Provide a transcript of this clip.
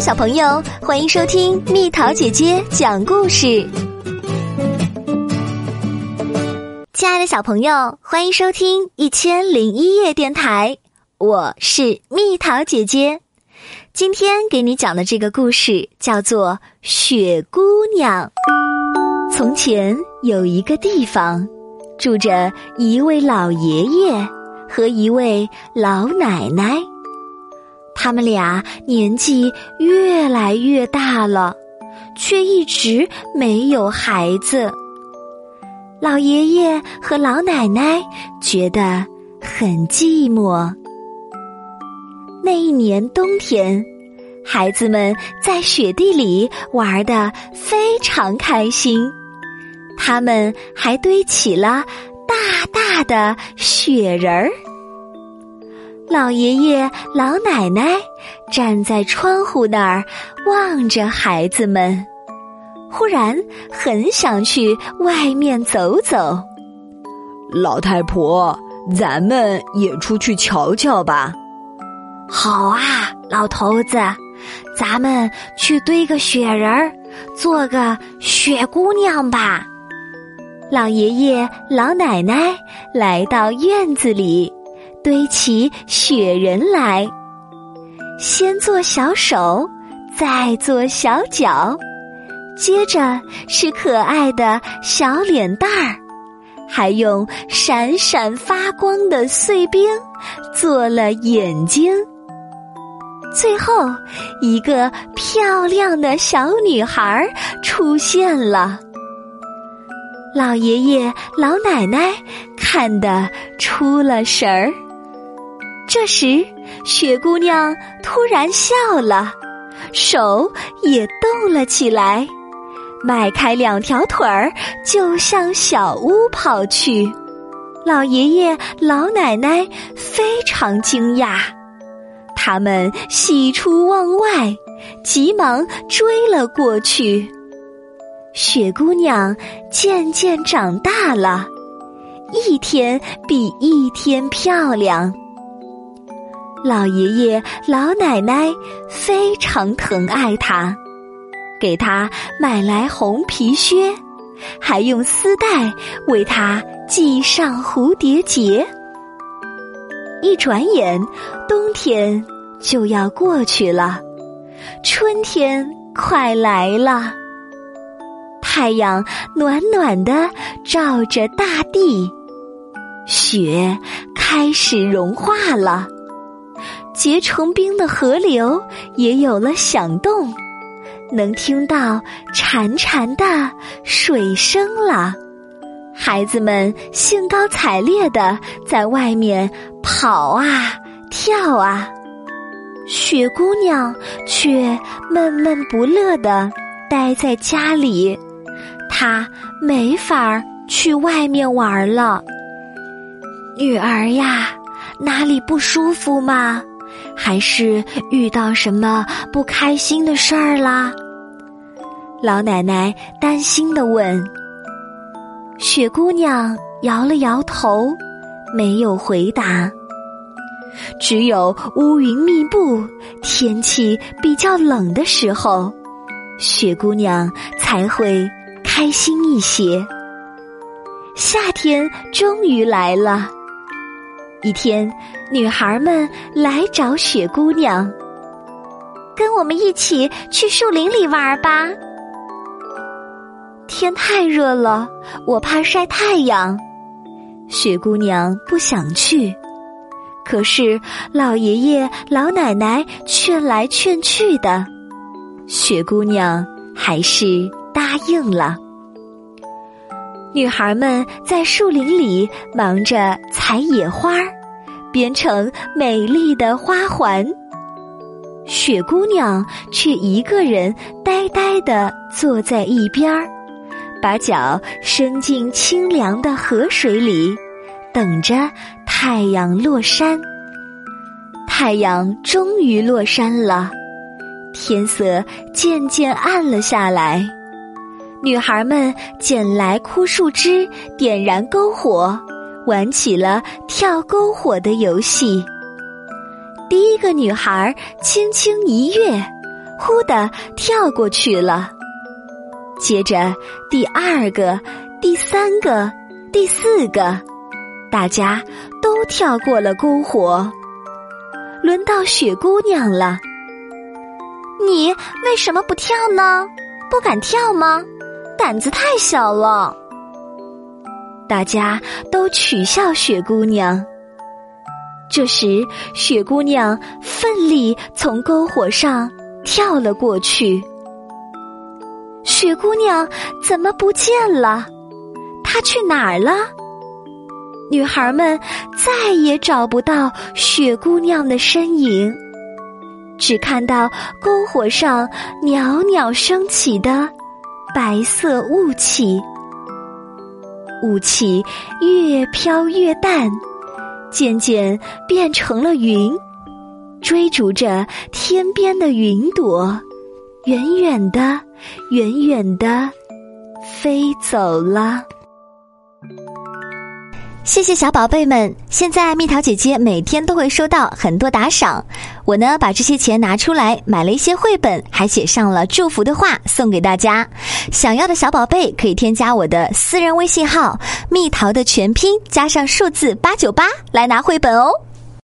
小朋友，欢迎收听蜜桃姐姐讲故事。亲爱的小朋友，欢迎收听一千零一夜电台，我是蜜桃姐姐。今天给你讲的这个故事叫做《雪姑娘》。从前有一个地方，住着一位老爷爷和一位老奶奶。他们俩年纪越来越大了，却一直没有孩子。老爷爷和老奶奶觉得很寂寞。那一年冬天，孩子们在雪地里玩的非常开心，他们还堆起了大大的雪人儿。老爷爷、老奶奶站在窗户那儿望着孩子们，忽然很想去外面走走。老太婆，咱们也出去瞧瞧吧。好啊，老头子，咱们去堆个雪人儿，做个雪姑娘吧。老爷爷、老奶奶来到院子里。堆起雪人来，先做小手，再做小脚，接着是可爱的小脸蛋儿，还用闪闪发光的碎冰做了眼睛。最后，一个漂亮的小女孩出现了。老爷爷、老奶奶看得出了神儿。这时，雪姑娘突然笑了，手也动了起来，迈开两条腿儿就向小屋跑去。老爷爷、老奶奶非常惊讶，他们喜出望外，急忙追了过去。雪姑娘渐渐长大了，一天比一天漂亮。老爷爷、老奶奶非常疼爱他，给他买来红皮靴，还用丝带为他系上蝴蝶结。一转眼，冬天就要过去了，春天快来了。太阳暖暖的照着大地，雪开始融化了。结成冰的河流也有了响动，能听到潺潺的水声了。孩子们兴高采烈的在外面跑啊跳啊，雪姑娘却闷闷不乐的待在家里，她没法去外面玩了。女儿呀，哪里不舒服吗？还是遇到什么不开心的事儿啦？老奶奶担心的问。雪姑娘摇了摇头，没有回答。只有乌云密布、天气比较冷的时候，雪姑娘才会开心一些。夏天终于来了。一天，女孩们来找雪姑娘，跟我们一起去树林里玩吧。天太热了，我怕晒太阳。雪姑娘不想去，可是老爷爷、老奶奶劝来劝去的，雪姑娘还是答应了。女孩们在树林里忙着采野花儿，编成美丽的花环。雪姑娘却一个人呆呆地坐在一边儿，把脚伸进清凉的河水里，等着太阳落山。太阳终于落山了，天色渐渐暗了下来。女孩们捡来枯树枝，点燃篝火，玩起了跳篝火的游戏。第一个女孩轻轻一跃，忽的跳过去了。接着，第二个、第三个、第四个，大家都跳过了篝火。轮到雪姑娘了，你为什么不跳呢？不敢跳吗？胆子太小了。大家都取笑雪姑娘。这时，雪姑娘奋力从篝火上跳了过去。雪姑娘怎么不见了？她去哪儿了？女孩们再也找不到雪姑娘的身影，只看到篝火上袅袅升起的白色雾气。雾气越飘越淡，渐渐变成了云，追逐着天边的云朵，远远的、远远的飞走了。谢谢小宝贝们！现在蜜桃姐姐每天都会收到很多打赏，我呢把这些钱拿出来买了一些绘本，还写上了祝福的话送给大家。想要的小宝贝可以添加我的私人微信号“蜜桃”的全拼加上数字八九八来拿绘本哦。